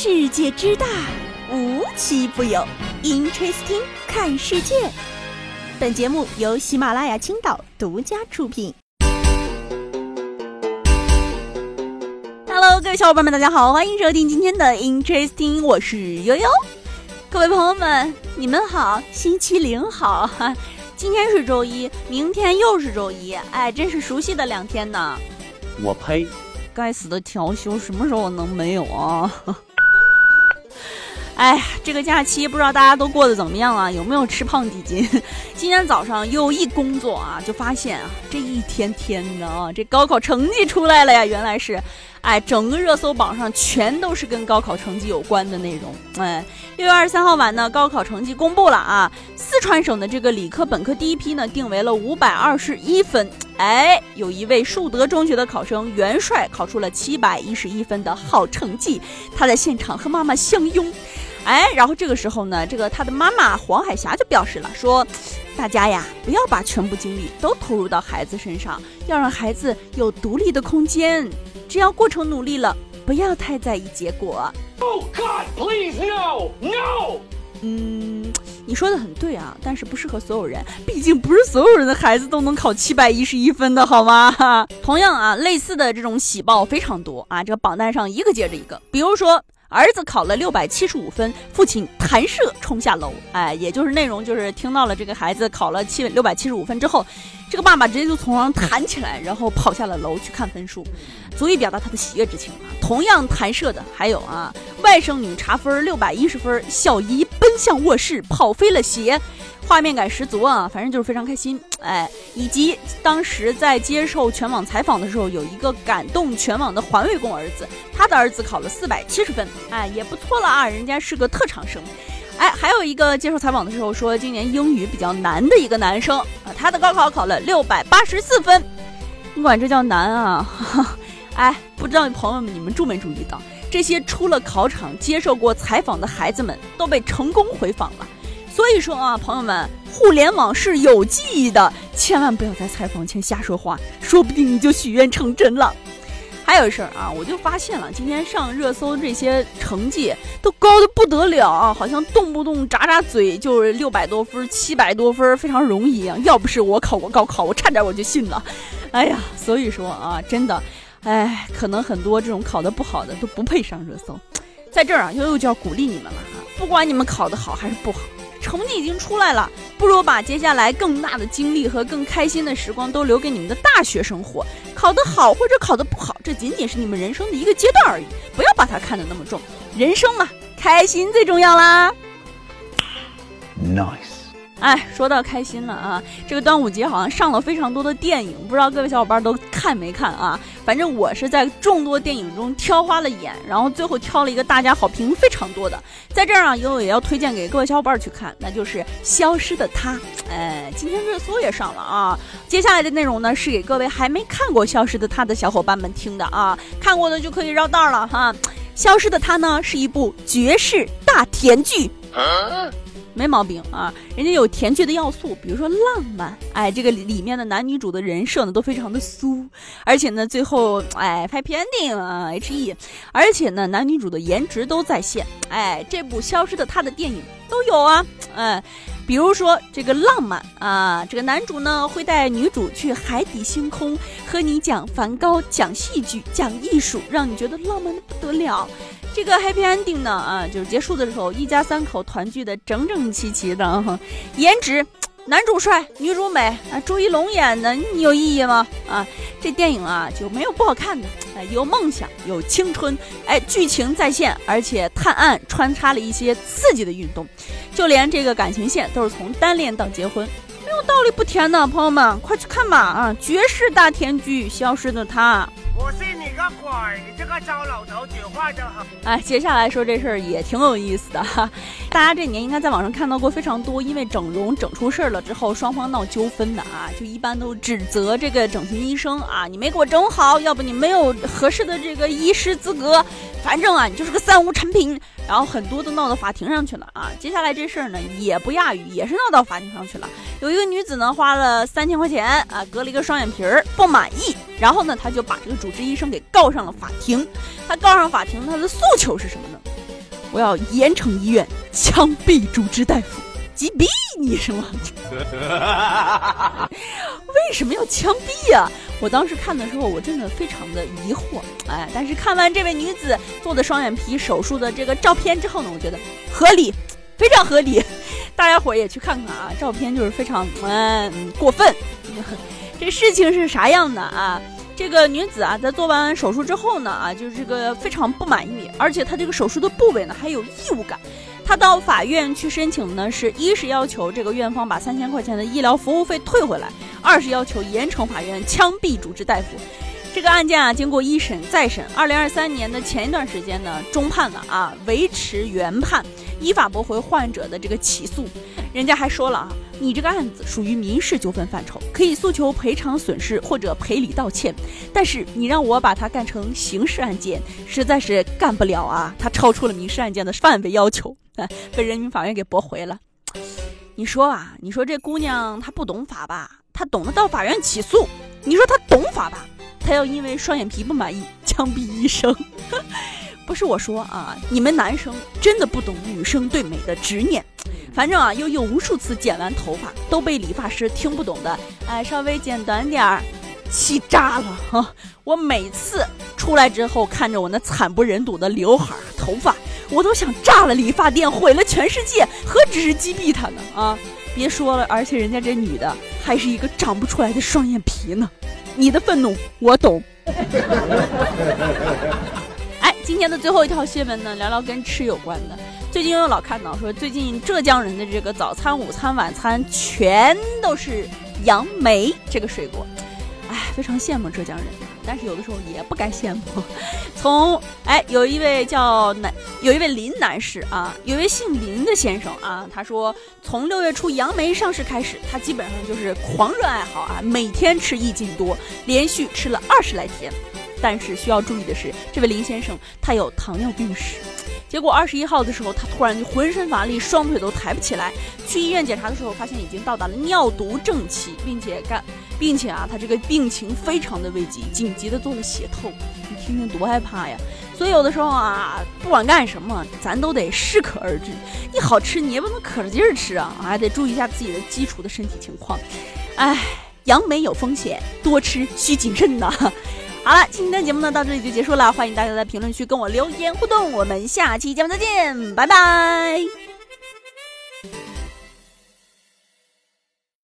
世界之大，无奇不有。Interesting，看世界。本节目由喜马拉雅青岛独家出品。Hello，各位小伙伴们，大家好，欢迎收听今天的 Interesting，我是悠悠。各位朋友们，你们好，星期零好哈。今天是周一，明天又是周一，哎，真是熟悉的两天呢。我呸！该死的调休什么时候能没有啊？哎呀，这个假期不知道大家都过得怎么样啊？有没有吃胖几斤？今天早上又一工作啊，就发现啊，这一天天的啊，这高考成绩出来了呀！原来是，哎，整个热搜榜上全都是跟高考成绩有关的内容。哎，六月二十三号晚呢，高考成绩公布了啊，四川省的这个理科本科第一批呢，定为了五百二十一分。哎，有一位树德中学的考生元帅考出了七百一十一分的好成绩，他在现场和妈妈相拥。哎，然后这个时候呢，这个他的妈妈黄海霞就表示了，说，大家呀，不要把全部精力都投入到孩子身上，要让孩子有独立的空间。只要过程努力了，不要太在意结果。Oh God, please no, no。嗯，你说的很对啊，但是不适合所有人，毕竟不是所有人的孩子都能考七百一十一分的好吗？同样啊，类似的这种喜报非常多啊，这个榜单上一个接着一个，比如说。儿子考了六百七十五分，父亲弹射冲下楼。哎，也就是内容就是听到了这个孩子考了七六百七十五分之后，这个爸爸直接就从床上弹起来，然后跑下了楼去看分数，足以表达他的喜悦之情啊。同样弹射的还有啊，外甥女查分六百一十分，小姨奔向卧室跑飞了鞋。画面感十足啊，反正就是非常开心，哎，以及当时在接受全网采访的时候，有一个感动全网的环卫工儿子，他的儿子考了四百七十分，哎，也不错了啊，人家是个特长生，哎，还有一个接受采访的时候说今年英语比较难的一个男生啊，他的高考考了六百八十四分，你管这叫难啊？哎，不知道朋友们你们注没注意到，这些出了考场接受过采访的孩子们都被成功回访了。所以说啊，朋友们，互联网是有记忆的，千万不要在采访前瞎说话，说不定你就许愿成真了。还有事儿啊，我就发现了，今天上热搜这些成绩都高的不得了，好像动不动眨眨嘴就是六百多分、七百多分，非常容易啊。要不是我考过高考，我差点我就信了。哎呀，所以说啊，真的，哎，可能很多这种考得不好的都不配上热搜。在这儿啊，悠悠就要鼓励你们了哈，不管你们考得好还是不好。成绩已经出来了，不如把接下来更大的精力和更开心的时光都留给你们的大学生活。考得好或者考得不好，这仅仅是你们人生的一个阶段而已，不要把它看得那么重。人生嘛，开心最重要啦。Nice。哎，说到开心了啊，这个端午节好像上了非常多的电影，不知道各位小伙伴都看没看啊？反正我是在众多电影中挑花了眼，然后最后挑了一个大家好评非常多的，在这儿啊，悠悠也要推荐给各位小伙伴去看，那就是《消失的她》。哎，今天热搜也上了啊。接下来的内容呢，是给各位还没看过《消失的她》的小伙伴们听的啊，看过的就可以绕道了哈。《消失的她》呢，是一部绝世大甜剧。没毛病啊，人家有甜剧的要素，比如说浪漫，哎，这个里面的男女主的人设呢都非常的酥，而且呢最后哎拍片 ending 啊 H E，而且呢男女主的颜值都在线，哎，这部消失的他的电影都有啊，哎，比如说这个浪漫啊，这个男主呢会带女主去海底星空，和你讲梵高，讲戏剧，讲艺术，让你觉得浪漫的不得了。这个 happy ending 呢啊，就是结束的时候，一家三口团聚的整整齐齐的，颜值，男主帅，女主美啊，朱一龙演的，你有异议吗？啊，这电影啊就没有不好看的，哎，有梦想，有青春，哎，剧情在线，而且探案穿插了一些刺激的运动，就连这个感情线都是从单恋到结婚，没有道理不甜的，朋友们快去看吧啊，绝世大甜剧，消失的他。我信你个鬼！你这个糟老头，讲话就好。哎，接下来说这事儿也挺有意思的哈。大家这几年应该在网上看到过非常多，因为整容整出事儿了之后，双方闹纠纷的啊，就一般都指责这个整形医生啊，你没给我整好，要不你没有合适的这个医师资格，反正啊，你就是个三无产品。然后很多都闹到法庭上去了啊。接下来这事儿呢，也不亚于，也是闹到法庭上去了。有一个女子呢，花了三千块钱啊，割了一个双眼皮儿，不满意。然后呢，他就把这个主治医生给告上了法庭。他告上法庭，他的诉求是什么呢？我要盐城医院枪毙主治大夫，击毙你是吗？为什么要枪毙呀？我当时看的时候，我真的非常的疑惑。哎，但是看完这位女子做的双眼皮手术的这个照片之后呢，我觉得合理，非常合理。大家伙也去看看啊，照片就是非常嗯过分。这事情是啥样的啊？这个女子啊，在做完手术之后呢，啊，就是这个非常不满意，而且她这个手术的部位呢还有异物感。她到法院去申请呢，是一是要求这个院方把三千块钱的医疗服务费退回来，二是要求盐城法院枪毙主治大夫。这个案件啊，经过一审再审，二零二三年的前一段时间呢，中判了啊，维持原判，依法驳回患者的这个起诉。人家还说了啊。你这个案子属于民事纠纷范畴，可以诉求赔偿损失或者赔礼道歉，但是你让我把它干成刑事案件，实在是干不了啊！它超出了民事案件的范围要求，被人民法院给驳回了。你说啊，你说这姑娘她不懂法吧？她懂得到法院起诉。你说她懂法吧？她要因为双眼皮不满意枪毙医生。不是我说啊，你们男生真的不懂女生对美的执念。反正啊，又有无数次剪完头发都被理发师听不懂的，哎，稍微剪短点儿，气炸了哈！我每次出来之后，看着我那惨不忍睹的刘海头发，我都想炸了理发店，毁了全世界，何止是击毙他呢啊！别说了，而且人家这女的还是一个长不出来的双眼皮呢。你的愤怒我懂。今天的最后一条新闻呢，聊聊跟吃有关的。最近又老看到说，最近浙江人的这个早餐、午餐、晚餐全都是杨梅这个水果，哎，非常羡慕浙江人，但是有的时候也不该羡慕。从哎，有一位叫男，有一位林男士啊，有一位姓林的先生啊，他说从六月初杨梅上市开始，他基本上就是狂热爱好啊，每天吃一斤多，连续吃了二十来天。但是需要注意的是，这位林先生他有糖尿病史。结果二十一号的时候，他突然就浑身乏力，双腿都抬不起来。去医院检查的时候，发现已经到达了尿毒症期，并且干，并且啊，他这个病情非常的危急，紧急的做了血透。你听听多害怕呀！所以有的时候啊，不管干什么，咱都得适可而止。你好吃，你也不能可着劲儿吃啊，还得注意一下自己的基础的身体情况。哎，杨梅有风险，多吃需谨慎呐。好了，今天的节目呢到这里就结束了，欢迎大家在评论区跟我留言互动，我们下期节目再见，拜拜。